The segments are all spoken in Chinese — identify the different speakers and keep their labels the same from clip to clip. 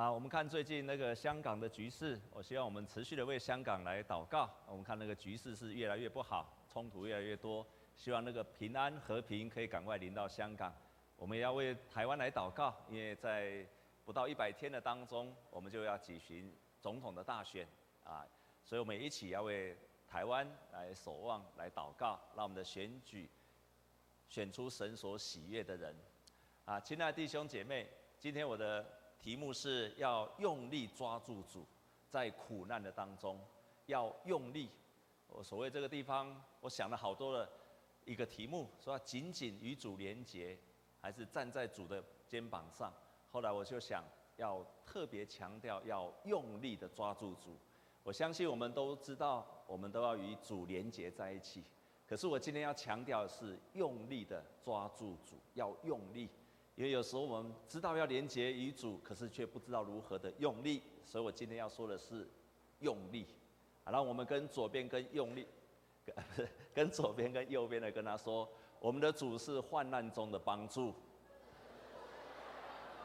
Speaker 1: 啊，我们看最近那个香港的局势，我希望我们持续的为香港来祷告。我们看那个局势是越来越不好，冲突越来越多，希望那个平安和平可以赶快临到香港。我们也要为台湾来祷告，因为在不到一百天的当中，我们就要举行总统的大选啊，所以我们一起要为台湾来守望、来祷告，让我们的选举选出神所喜悦的人。啊，亲爱的弟兄姐妹，今天我的题目是要用力抓住主，在苦难的当中要用力。我所谓这个地方，我想了好多的一个题目，说要紧紧与主连结。还是站在主的肩膀上。后来我就想要特别强调，要用力的抓住主。我相信我们都知道，我们都要与主连结在一起。可是我今天要强调的是用力的抓住主，要用力。因为有时候我们知道要连接与主，可是却不知道如何的用力。所以我今天要说的是用力。好，让我们跟左边跟用力，跟 跟左边跟右边的跟他说。我们的主是患难中的帮助，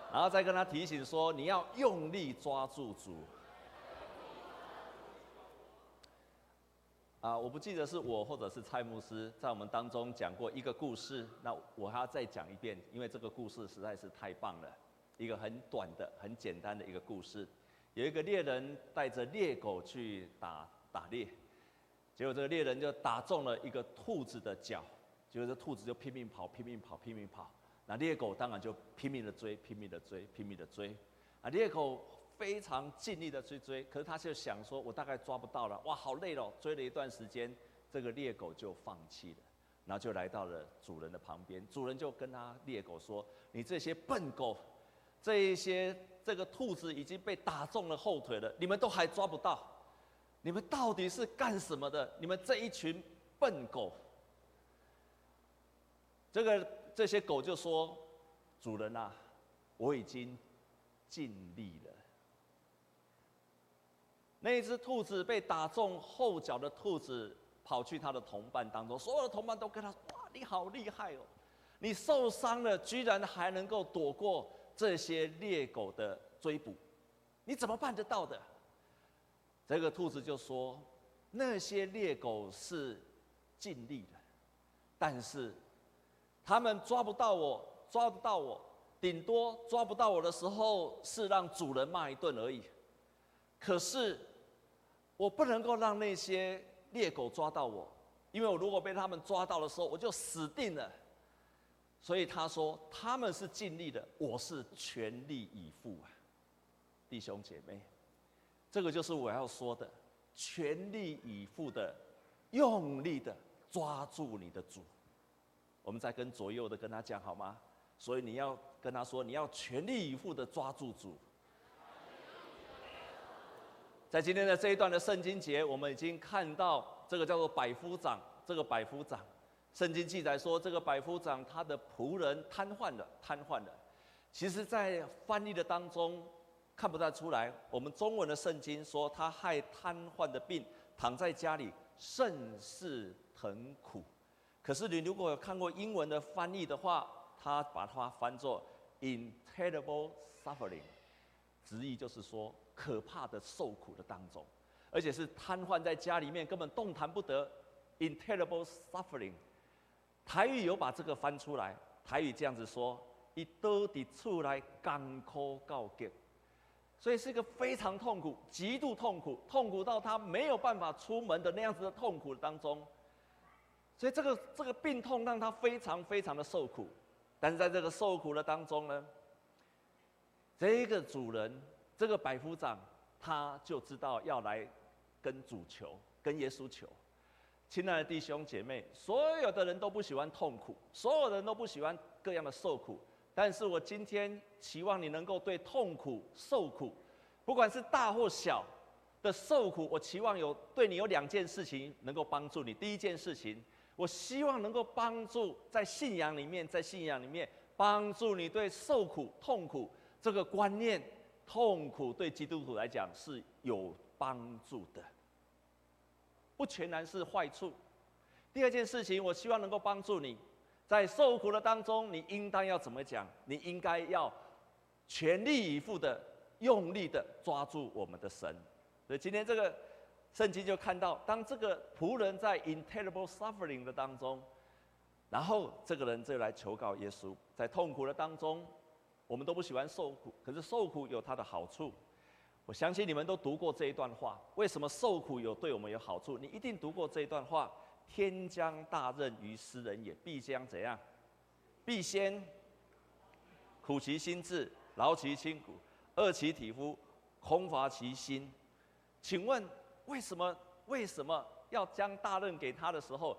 Speaker 1: 然后再跟他提醒说，你要用力抓住主。啊，我不记得是我或者是蔡牧师在我们当中讲过一个故事，那我还要再讲一遍，因为这个故事实在是太棒了。一个很短的、很简单的一个故事，有一个猎人带着猎狗去打打猎，结果这个猎人就打中了一个兔子的脚。结果这兔子就拼命跑，拼命跑，拼命跑。那猎狗当然就拼命的追，拼命的追，拼命的追。啊，猎狗非常尽力的去追，可是他就想说，我大概抓不到了，哇，好累了。追了一段时间，这个猎狗就放弃了，然后就来到了主人的旁边。主人就跟他猎狗说：“你这些笨狗，这一些这个兔子已经被打中了后腿了，你们都还抓不到，你们到底是干什么的？你们这一群笨狗！”这个这些狗就说：“主人啊，我已经尽力了。”那只兔子被打中后脚的兔子跑去他的同伴当中，所有的同伴都跟他说：“哇，你好厉害哦！你受伤了，居然还能够躲过这些猎狗的追捕，你怎么办得到的？”这个兔子就说：“那些猎狗是尽力了，但是……”他们抓不到我，抓不到我，顶多抓不到我的时候是让主人骂一顿而已。可是我不能够让那些猎狗抓到我，因为我如果被他们抓到的时候，我就死定了。所以他说他们是尽力的，我是全力以赴啊，弟兄姐妹，这个就是我要说的，全力以赴的，用力的抓住你的主。我们再跟左右的跟他讲好吗？所以你要跟他说，你要全力以赴的抓住主。在今天的这一段的圣经节，我们已经看到这个叫做百夫长，这个百夫长，圣经记载说这个百夫长他的仆人瘫痪了，瘫痪了。其实，在翻译的当中看不太出来。我们中文的圣经说他害瘫痪的病，躺在家里甚是疼苦。可是你如果有看过英文的翻译的话，他把它翻作 “in terrible suffering”，直译就是说可怕的受苦的当中，而且是瘫痪在家里面根本动弹不得。in terrible suffering，台语有把这个翻出来，台语这样子说：“一倒地出来干枯告急”，所以是一个非常痛苦、极度痛苦、痛苦到他没有办法出门的那样子的痛苦当中。所以这个这个病痛让他非常非常的受苦，但是在这个受苦的当中呢，这个主人这个百夫长他就知道要来跟主求，跟耶稣求。亲爱的弟兄姐妹，所有的人都不喜欢痛苦，所有人都不喜欢各样的受苦，但是我今天期望你能够对痛苦、受苦，不管是大或小的受苦，我期望有对你有两件事情能够帮助你。第一件事情。我希望能够帮助在信仰里面，在信仰里面帮助你对受苦、痛苦这个观念，痛苦对基督徒来讲是有帮助的，不全然是坏处。第二件事情，我希望能够帮助你在受苦的当中，你应当要怎么讲？你应该要全力以赴的。用力的抓住我们的神。所以今天这个圣经就看到，当这个仆人在 intolerable suffering 的当中，然后这个人就来求告耶稣，在痛苦的当中，我们都不喜欢受苦，可是受苦有它的好处。我相信你们都读过这一段话。为什么受苦有对我们有好处？你一定读过这一段话：天将大任于斯人也，必将怎样？必先苦其心志，劳其筋骨，饿其体肤，空乏其心。请问为什么？为什么要将大任给他的时候，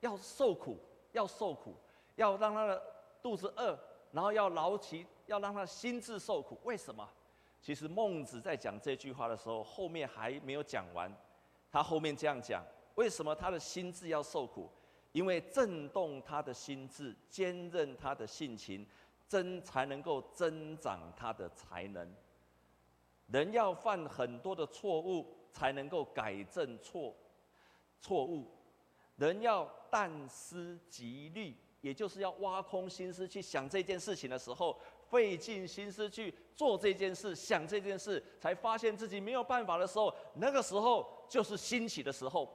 Speaker 1: 要受苦？要受苦，要让他的肚子饿，然后要劳其，要让他心智受苦？为什么？其实孟子在讲这句话的时候，后面还没有讲完。他后面这样讲：为什么他的心智要受苦？因为震动他的心智，坚韧他的性情，增才能够增长他的才能。人要犯很多的错误，才能够改正错错误。人要但思极虑，也就是要挖空心思去想这件事情的时候。费尽心思去做这件事，想这件事，才发现自己没有办法的时候，那个时候就是兴起的时候。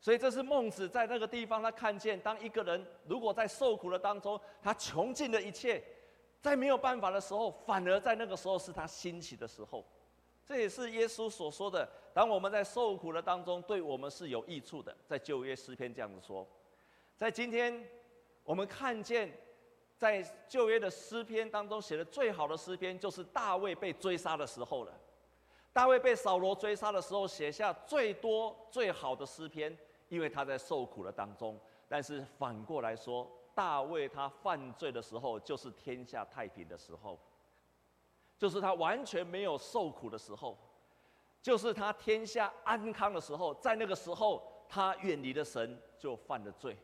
Speaker 1: 所以这是孟子在那个地方，他看见，当一个人如果在受苦的当中，他穷尽了一切，在没有办法的时候，反而在那个时候是他兴起的时候。这也是耶稣所说的：当我们在受苦的当中，对我们是有益处的。在旧约诗篇这样子说，在今天我们看见。在旧约的诗篇当中写的最好的诗篇，就是大卫被追杀的时候了。大卫被扫罗追杀的时候，写下最多最好的诗篇，因为他在受苦的当中。但是反过来说，大卫他犯罪的时候，就是天下太平的时候，就是他完全没有受苦的时候，就是他天下安康的时候。在那个时候，他远离了神，就犯了罪。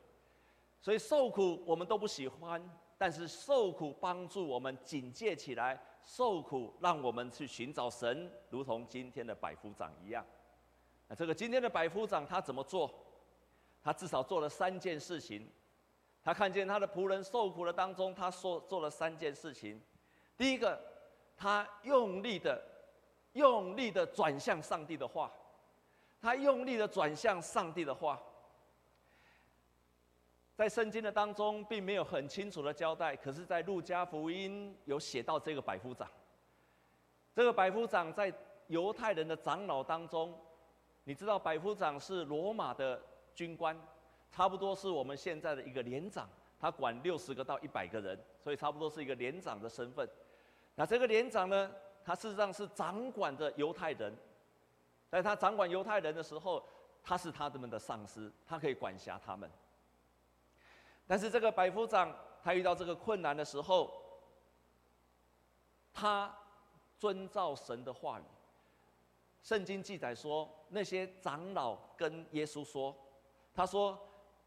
Speaker 1: 所以受苦我们都不喜欢。但是受苦帮助我们警戒起来，受苦让我们去寻找神，如同今天的百夫长一样。那这个今天的百夫长他怎么做？他至少做了三件事情。他看见他的仆人受苦的当中，他说做了三件事情。第一个，他用力的、用力的转向上帝的话，他用力的转向上帝的话。在圣经的当中，并没有很清楚的交代，可是，在路加福音有写到这个百夫长。这个百夫长在犹太人的长老当中，你知道，百夫长是罗马的军官，差不多是我们现在的一个连长，他管六十个到一百个人，所以差不多是一个连长的身份。那这个连长呢，他事实上是掌管着犹太人，在他掌管犹太人的时候，他是他们的上司，他可以管辖他们。但是这个百夫长，他遇到这个困难的时候，他遵照神的话语。圣经记载说，那些长老跟耶稣说：“他说，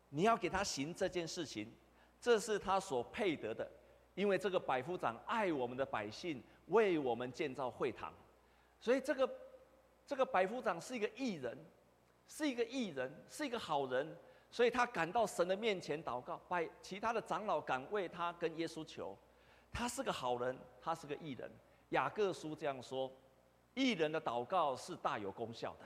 Speaker 1: 你要给他行这件事情，这是他所配得的，因为这个百夫长爱我们的百姓，为我们建造会堂。所以这个这个百夫长是一个义人，是一个义人，是一个好人。”所以他赶到神的面前祷告，拜其他的长老敢为他跟耶稣求，他是个好人，他是个义人。雅各书这样说：义人的祷告是大有功效的。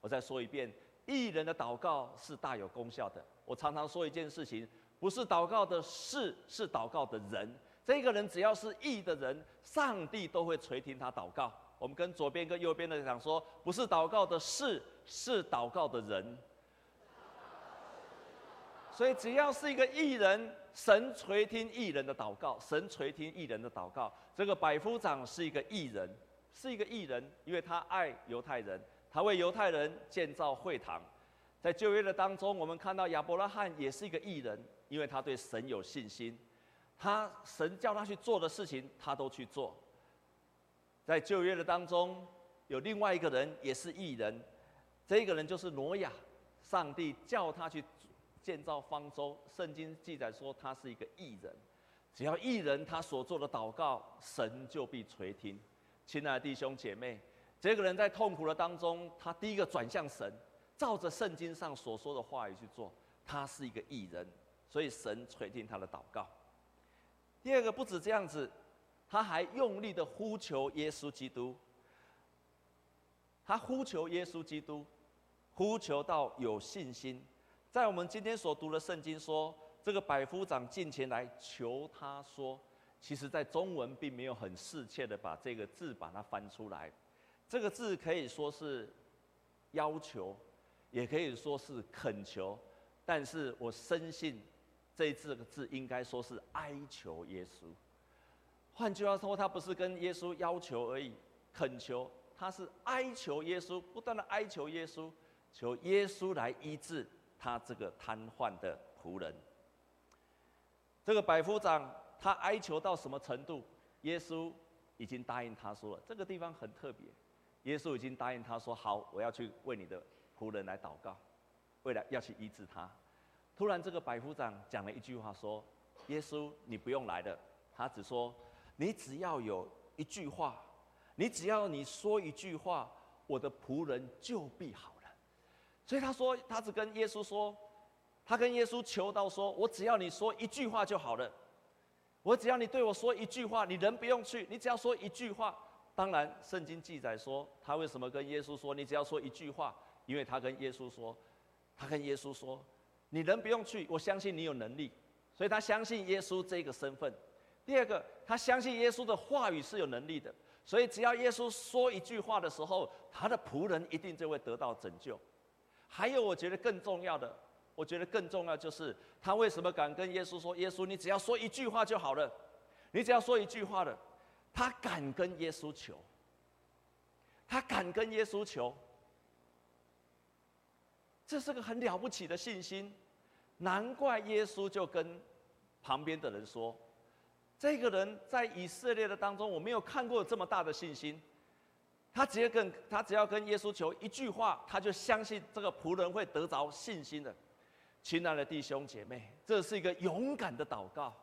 Speaker 1: 我再说一遍，义人的祷告是大有功效的。我常常说一件事情，不是祷告的事，是祷告的人。这个人只要是义的人，上帝都会垂听他祷告。我们跟左边跟右边的讲说，不是祷告的事，是祷告的人。所以，只要是一个艺人，神垂听艺人的祷告，神垂听艺人的祷告。这个百夫长是一个艺人，是一个艺人，因为他爱犹太人，他为犹太人建造会堂。在旧约的当中，我们看到亚伯拉罕也是一个艺人，因为他对神有信心，他神叫他去做的事情，他都去做。在旧约的当中，有另外一个人也是艺人，这个人就是挪亚，上帝叫他去。建造方舟，圣经记载说他是一个义人，只要义人他所做的祷告，神就必垂听。亲爱的弟兄姐妹，这个人在痛苦的当中，他第一个转向神，照着圣经上所说的话语去做，他是一个义人，所以神垂听他的祷告。第二个不止这样子，他还用力的呼求耶稣基督。他呼求耶稣基督，呼求到有信心。在我们今天所读的圣经说，这个百夫长进前来求他说，其实在中文并没有很适切的把这个字把它翻出来。这个字可以说是要求，也可以说是恳求，但是我深信这这个字应该说是哀求耶稣。换句话说，他不是跟耶稣要求而已，恳求。他是哀求耶稣，不断的哀求耶稣，求耶稣来医治他这个瘫痪的仆人。这个百夫长他哀求到什么程度？耶稣已经答应他说了，这个地方很特别。耶稣已经答应他说：“好，我要去为你的仆人来祷告，为了要去医治他。”突然，这个百夫长讲了一句话说：“耶稣，你不用来了。”他只说：“你只要有一句话。”你只要你说一句话，我的仆人就必好。所以他说，他只跟耶稣说，他跟耶稣求到说，我只要你说一句话就好了。我只要你对我说一句话，你人不用去，你只要说一句话。当然，圣经记载说，他为什么跟耶稣说，你只要说一句话？因为他跟耶稣说，他跟耶稣说，你人不用去，我相信你有能力，所以他相信耶稣这个身份。第二个，他相信耶稣的话语是有能力的。所以，只要耶稣说一句话的时候，他的仆人一定就会得到拯救。还有，我觉得更重要的，我觉得更重要就是他为什么敢跟耶稣说：“耶稣，你只要说一句话就好了，你只要说一句话的。”他敢跟耶稣求，他敢跟耶稣求，这是个很了不起的信心。难怪耶稣就跟旁边的人说。这个人在以色列的当中，我没有看过这么大的信心。他直接跟他只要跟耶稣求一句话，他就相信这个仆人会得着信心的。亲爱的弟兄姐妹，这是一个勇敢的祷告，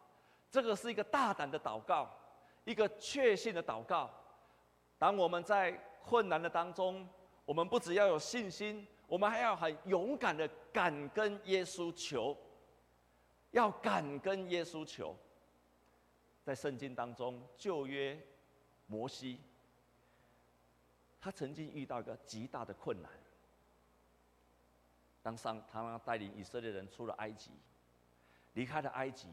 Speaker 1: 这个是一个大胆的祷告，一个确信的祷告。当我们在困难的当中，我们不只要有信心，我们还要很勇敢的敢跟耶稣求，要敢跟耶稣求。在圣经当中，旧约摩西，他曾经遇到一个极大的困难。当上他带领以色列人出了埃及，离开了埃及，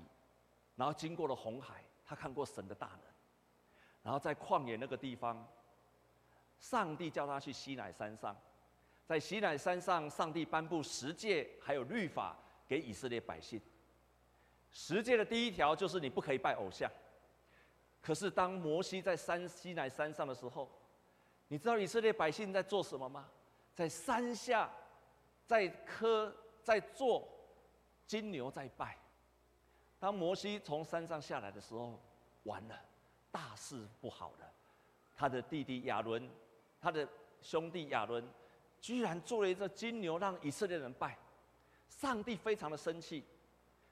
Speaker 1: 然后经过了红海，他看过神的大能。然后在旷野那个地方，上帝叫他去西乃山上，在西乃山上，上帝颁布十诫还有律法给以色列百姓。十诫的第一条就是你不可以拜偶像。可是当摩西在山西乃山上的时候，你知道以色列百姓在做什么吗？在山下，在磕，在做金牛在拜。当摩西从山上下来的时候，完了，大事不好了。他的弟弟亚伦，他的兄弟亚伦，居然做了一只金牛让以色列人拜。上帝非常的生气，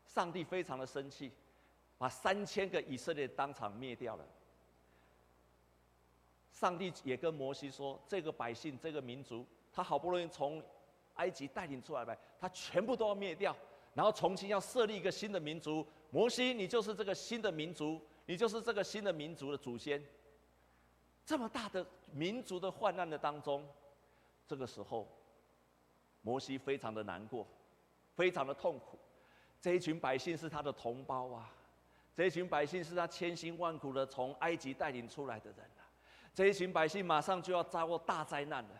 Speaker 1: 上帝非常的生气。把三千个以色列当场灭掉了。上帝也跟摩西说：“这个百姓，这个民族，他好不容易从埃及带领出来呗，他全部都要灭掉，然后重新要设立一个新的民族。摩西，你就是这个新的民族，你就是这个新的民族的祖先。这么大的民族的患难的当中，这个时候，摩西非常的难过，非常的痛苦。这一群百姓是他的同胞啊。”这一群百姓是他千辛万苦的从埃及带领出来的人，这一群百姓马上就要遭过大灾难了，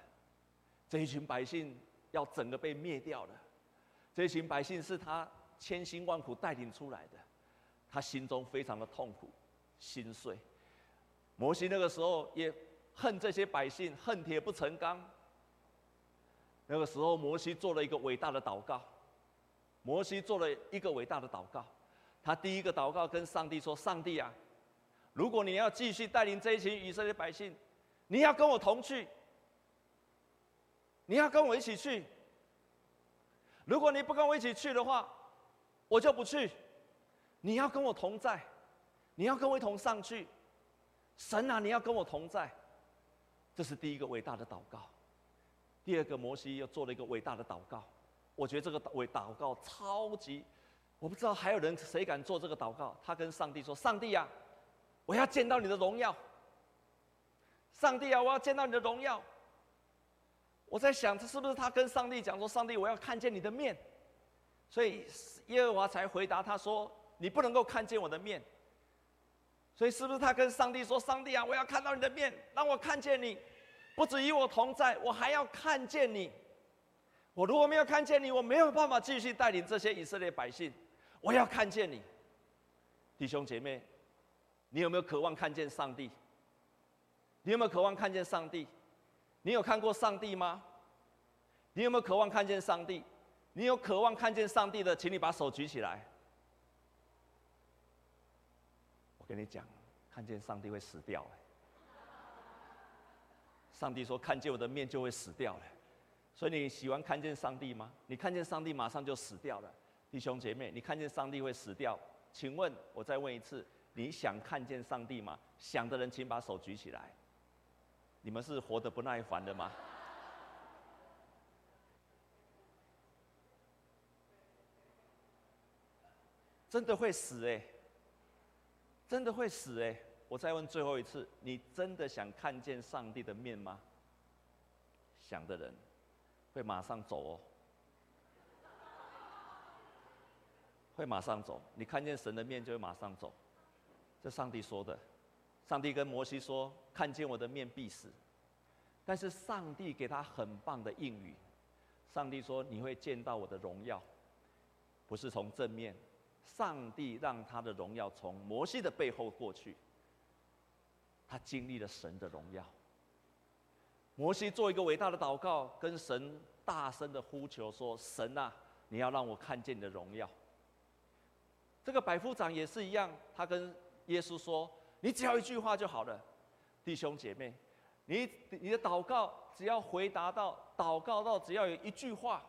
Speaker 1: 这一群百姓要整个被灭掉了，这一群百姓是他千辛万苦带领出来的，他心中非常的痛苦、心碎。摩西那个时候也恨这些百姓，恨铁不成钢。那个时候，摩西做了一个伟大的祷告，摩西做了一个伟大的祷告。他第一个祷告跟上帝说：“上帝啊，如果你要继续带领这一群以色列百姓，你要跟我同去，你要跟我一起去。如果你不跟我一起去的话，我就不去。你要跟我同在，你要跟我一同上去。神啊，你要跟我同在。这是第一个伟大的祷告。第二个，摩西又做了一个伟大的祷告。我觉得这个伟祷告超级。”我不知道还有人谁敢做这个祷告？他跟上帝说：“上帝呀，我要见到你的荣耀。上帝啊，我要见到你的荣耀。我在想，这是不是他跟上帝讲说：“上帝，我要看见你的面。”所以耶和华才回答他说：“你不能够看见我的面。”所以是不是他跟上帝说：“上帝啊，我要看到你的面，让我看见你，不止与我同在，我还要看见你。我如果没有看见你，我没有办法继续带领这些以色列百姓。我要看见你，弟兄姐妹，你有没有渴望看见上帝？你有没有渴望看见上帝？”你有看过上帝吗？你有没有渴望看见上帝？你有渴望看见上帝的，请你把手举起来。我跟你讲，看见上帝会死掉。上帝说：“看见我的面就会死掉了。”所以你喜欢看见上帝吗？你看见上帝马上就死掉了，弟兄姐妹，你看见上帝会死掉？请问，我再问一次，你想看见上帝吗？想的人，请把手举起来。你们是活得不耐烦的吗？真的会死哎！真的会死哎！我再问最后一次，你真的想看见上帝的面吗？想的人会马上走哦，会马上走。你看见神的面就会马上走，这上帝说的。上帝跟摩西说：“看见我的面必死。”但是上帝给他很棒的应许。上帝说：“你会见到我的荣耀，不是从正面。上帝让他的荣耀从摩西的背后过去。他经历了神的荣耀。摩西做一个伟大的祷告，跟神大声的呼求说：‘神啊，你要让我看见你的荣耀。’这个百夫长也是一样，他跟耶稣说。”你只要一句话就好了，弟兄姐妹，你你的祷告只要回答到祷告到只要有一句话，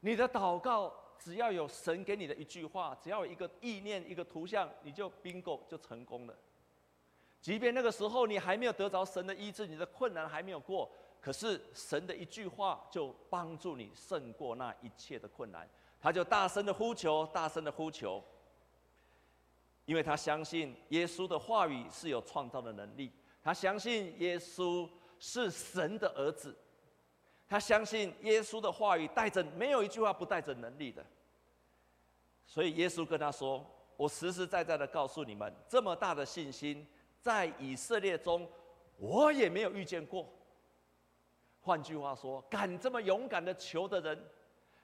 Speaker 1: 你的祷告只要有神给你的一句话，只要有一个意念一个图像，你就 bingo 就成功了。即便那个时候你还没有得着神的医治，你的困难还没有过，可是神的一句话就帮助你胜过那一切的困难，他就大声的呼求，大声的呼求。因为他相信耶稣的话语是有创造的能力，他相信耶稣是神的儿子，他相信耶稣的话语带着没有一句话不带着能力的。所以耶稣跟他说：“我实实在在的告诉你们，这么大的信心，在以色列中我也没有遇见过。换句话说，敢这么勇敢的求的人，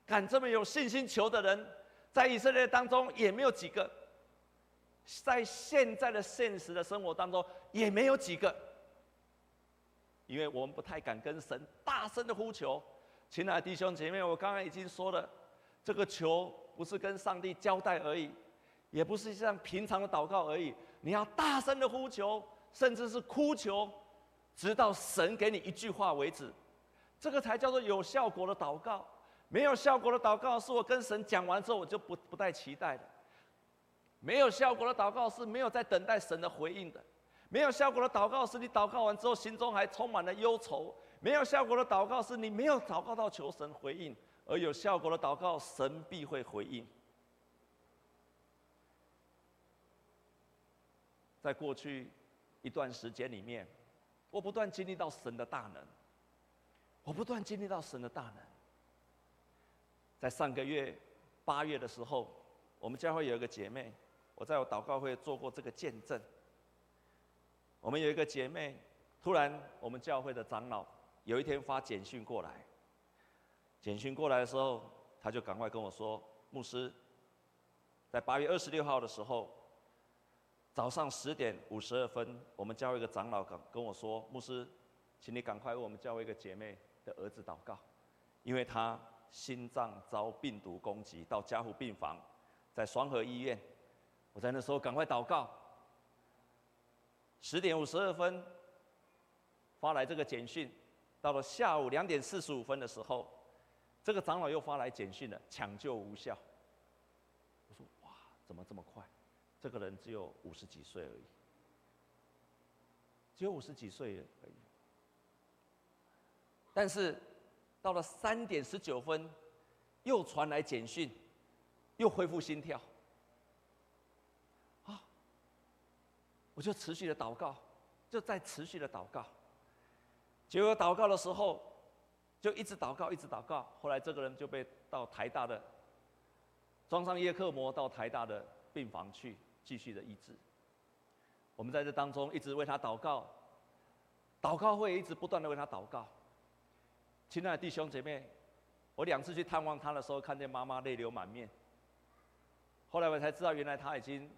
Speaker 1: 敢这么有信心求的人，在以色列当中也没有几个。”在现在的现实的生活当中，也没有几个，因为我们不太敢跟神大声的呼求。亲爱的弟兄姐妹，我刚刚已经说了，这个求不是跟上帝交代而已，也不是像平常的祷告而已，你要大声的呼求，甚至是哭求，直到神给你一句话为止，这个才叫做有效果的祷告。没有效果的祷告，是我跟神讲完之后，我就不不带期待的。没有效果的祷告是没有在等待神的回应的，没有效果的祷告是你祷告完之后心中还充满了忧愁，没有效果的祷告是你没有祷告到求神回应，而有效果的祷告神必会回应。在过去一段时间里面，我不断经历到神的大能，我不断经历到神的大能。在上个月八月的时候，我们教会有一个姐妹。我在我祷告会做过这个见证。我们有一个姐妹，突然我们教会的长老有一天发简讯过来，简讯过来的时候，他就赶快跟我说：“牧师，在八月二十六号的时候，早上十点五十二分，我们教会一个长老跟跟我说，牧师，请你赶快为我们教会一个姐妹的儿子祷告，因为他心脏遭病毒攻击，到加护病房，在双和医院。”我在那时候赶快祷告。十点五十二分发来这个简讯，到了下午两点四十五分的时候，这个长老又发来简讯了，抢救无效。我说：哇，怎么这么快？这个人只有五十几岁而已，只有五十几岁而已。但是到了三点十九分，又传来简讯，又恢复心跳。我就持续的祷告，就在持续的祷告。结果祷告的时候，就一直祷告，一直祷告。后来这个人就被到台大的装上叶克膜，到台大的病房去继续的医治。我们在这当中一直为他祷告，祷告会一直不断的为他祷告。亲爱的弟兄姐妹，我两次去探望他的时候，看见妈妈泪流满面。后来我才知道，原来他已经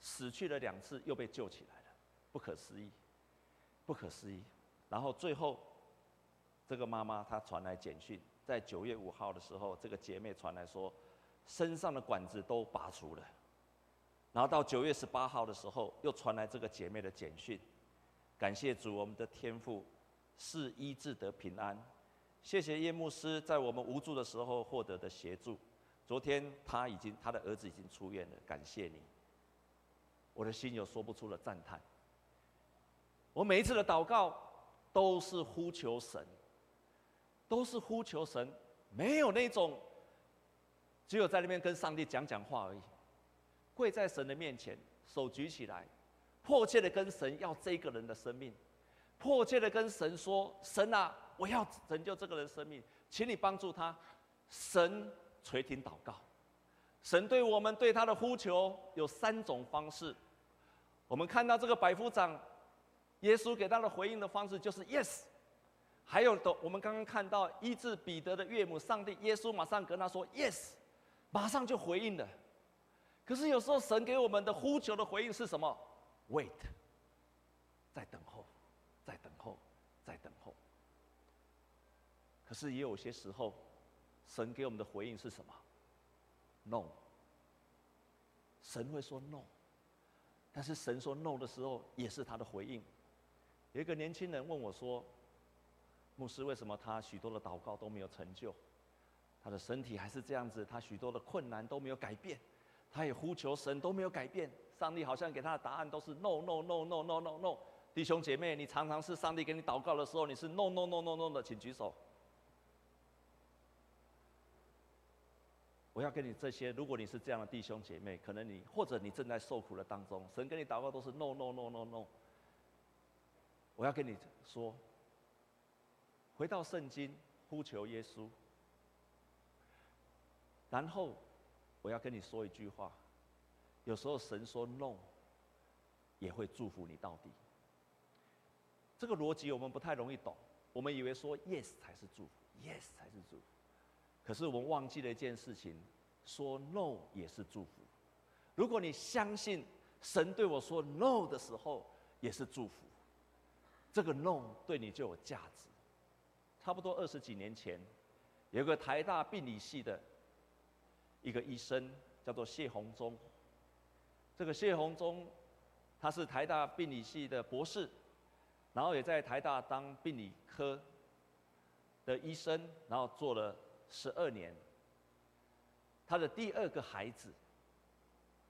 Speaker 1: 死去了两次，又被救起来了，不可思议，不可思议。然后最后，这个妈妈她传来简讯，在九月五号的时候，这个姐妹传来说，身上的管子都拔除了。然后到九月十八号的时候，又传来这个姐妹的简讯，感谢主，我们的天父是医治得平安。谢谢叶牧师在我们无助的时候获得的协助。昨天他已经，他的儿子已经出院了，感谢你。我的心有说不出的赞叹。我每一次的祷告都是呼求神，都是呼求神，没有那种只有在那边跟上帝讲讲话而已。跪在神的面前，手举起来，迫切的跟神要这个人的生命，迫切的跟神说：神啊！我要拯救这个人生命，请你帮助他。神垂听祷告，神对我们对他的呼求有三种方式。我们看到这个百夫长，耶稣给他的回应的方式就是 yes。还有的，我们刚刚看到医治彼得的岳母，上帝耶稣马上跟他说 yes，马上就回应了。可是有时候神给我们的呼求的回应是什么？wait，在等候，在等候，在等候。可是也有些时候，神给我们的回应是什么？No。神会说 No，但是神说 No 的时候，也是他的回应。有一个年轻人问我说：“牧师，为什么他许多的祷告都没有成就？他的身体还是这样子，他许多的困难都没有改变，他也呼求神都没有改变，上帝好像给他的答案都是 No No No No No No No。弟兄姐妹，你常常是上帝给你祷告的时候，你是 No No No No No 的，请举手。我要跟你这些，如果你是这样的弟兄姐妹，可能你或者你正在受苦的当中，神跟你祷告都是 no no no no no。我要跟你说，回到圣经，呼求耶稣。然后我要跟你说一句话，有时候神说 no，也会祝福你到底。这个逻辑我们不太容易懂，我们以为说 yes 才是祝福，yes 才是祝福。可是我们忘记了一件事情，说 no 也是祝福。如果你相信神对我说 no 的时候也是祝福，这个 no 对你就有价值。差不多二十几年前，有个台大病理系的一个医生叫做谢鸿忠。这个谢鸿忠他是台大病理系的博士，然后也在台大当病理科的医生，然后做了。十二年，他的第二个孩子，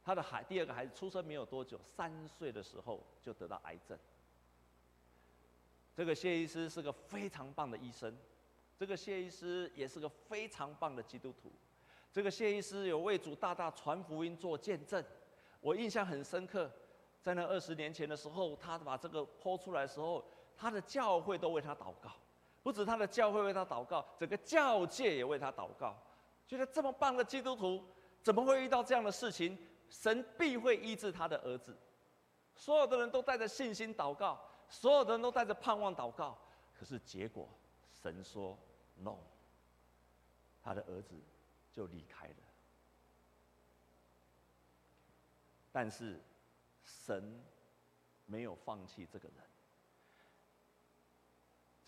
Speaker 1: 他的孩第二个孩子出生没有多久，三岁的时候就得到癌症。这个谢医师是个非常棒的医生，这个谢医师也是个非常棒的基督徒。这个谢医师有为主大大传福音做见证，我印象很深刻，在那二十年前的时候，他把这个剖出来的时候，他的教会都为他祷告。不止他的教会为他祷告，整个教界也为他祷告。觉得这么棒的基督徒，怎么会遇到这样的事情？神必会医治他的儿子。所有的人都带着信心祷告，所有的人都带着盼望祷告。可是结果，神说 “no”，他的儿子就离开了。但是神没有放弃这个人。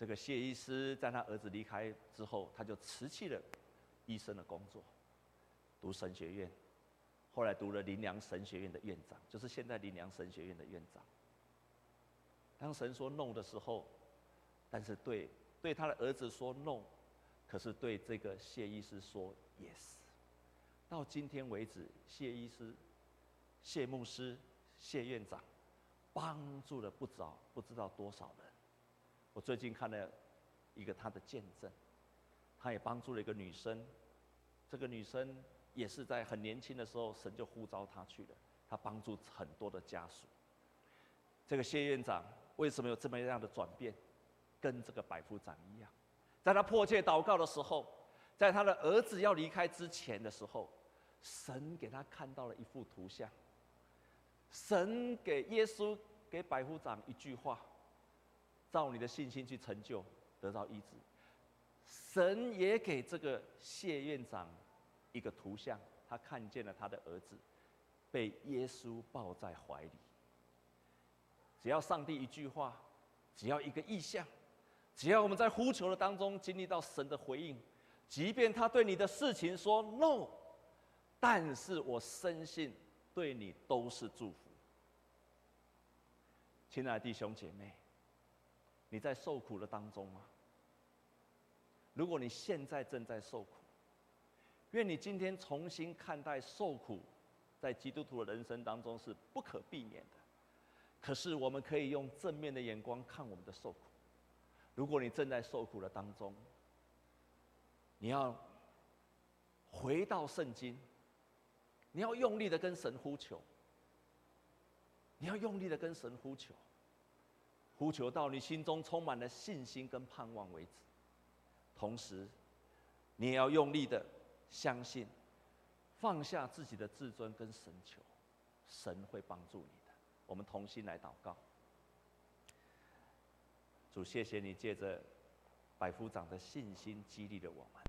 Speaker 1: 这个谢医师在他儿子离开之后，他就辞去了医生的工作，读神学院，后来读了林良神学院的院长，就是现在林良神学院的院长。当神说 “no” 的时候，但是对对他的儿子说 “no”，可是对这个谢医师说 “yes”。到今天为止，谢医师、谢牧师、谢院长，帮助了不少不知道多少人。我最近看了一个他的见证，他也帮助了一个女生，这个女生也是在很年轻的时候，神就呼召她去了，他帮助很多的家属。这个谢院长为什么有这么样的转变？跟这个百夫长一样，在他迫切祷告的时候，在他的儿子要离开之前的时候，神给他看到了一幅图像。神给耶稣给百夫长一句话：照你的信心去成就，得到医治。神也给这个谢院长一个图像，他看见了他的儿子被耶稣抱在怀里。只要上帝一句话，只要一个意象，只要我们在呼求的当中经历到神的回应，即便他对你的事情说 “no”，但是我深信对你都是祝福。亲爱的弟兄姐妹，你在受苦的当中吗？如果你现在正在受苦，愿你今天重新看待受苦，在基督徒的人生当中是不可避免的。可是，我们可以用正面的眼光看我们的受苦。如果你正在受苦的当中，你要回到圣经，你要用力的跟神呼求，你要用力的跟神呼求，呼求到你心中充满了信心跟盼望为止。同时，你也要用力的相信，放下自己的自尊跟神求，神会帮助你的。我们同心来祷告，主，谢谢你借着百夫长的信心激励了我们。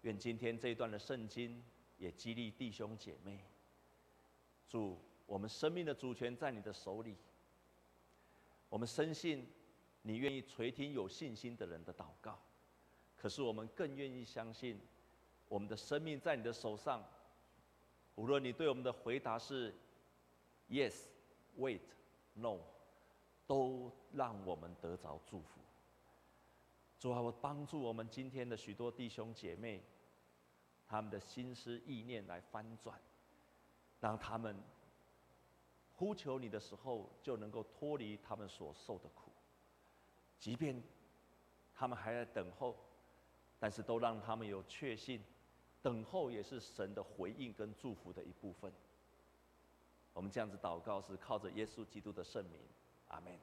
Speaker 1: 愿今天这一段的圣经也激励弟兄姐妹。主，我们生命的主权在你的手里。我们深信你愿意垂听有信心的人的祷告，可是我们更愿意相信，我们的生命在你的手上。无论你对我们的回答是 yes、wait、no，都让我们得着祝福。主啊，我帮助我们今天的许多弟兄姐妹，他们的心思意念来翻转，让他们呼求你的时候就能够脱离他们所受的苦，即便他们还在等候，但是都让他们有确信。等候也是神的回应跟祝福的一部分。我们这样子祷告是靠着耶稣基督的圣名，阿门。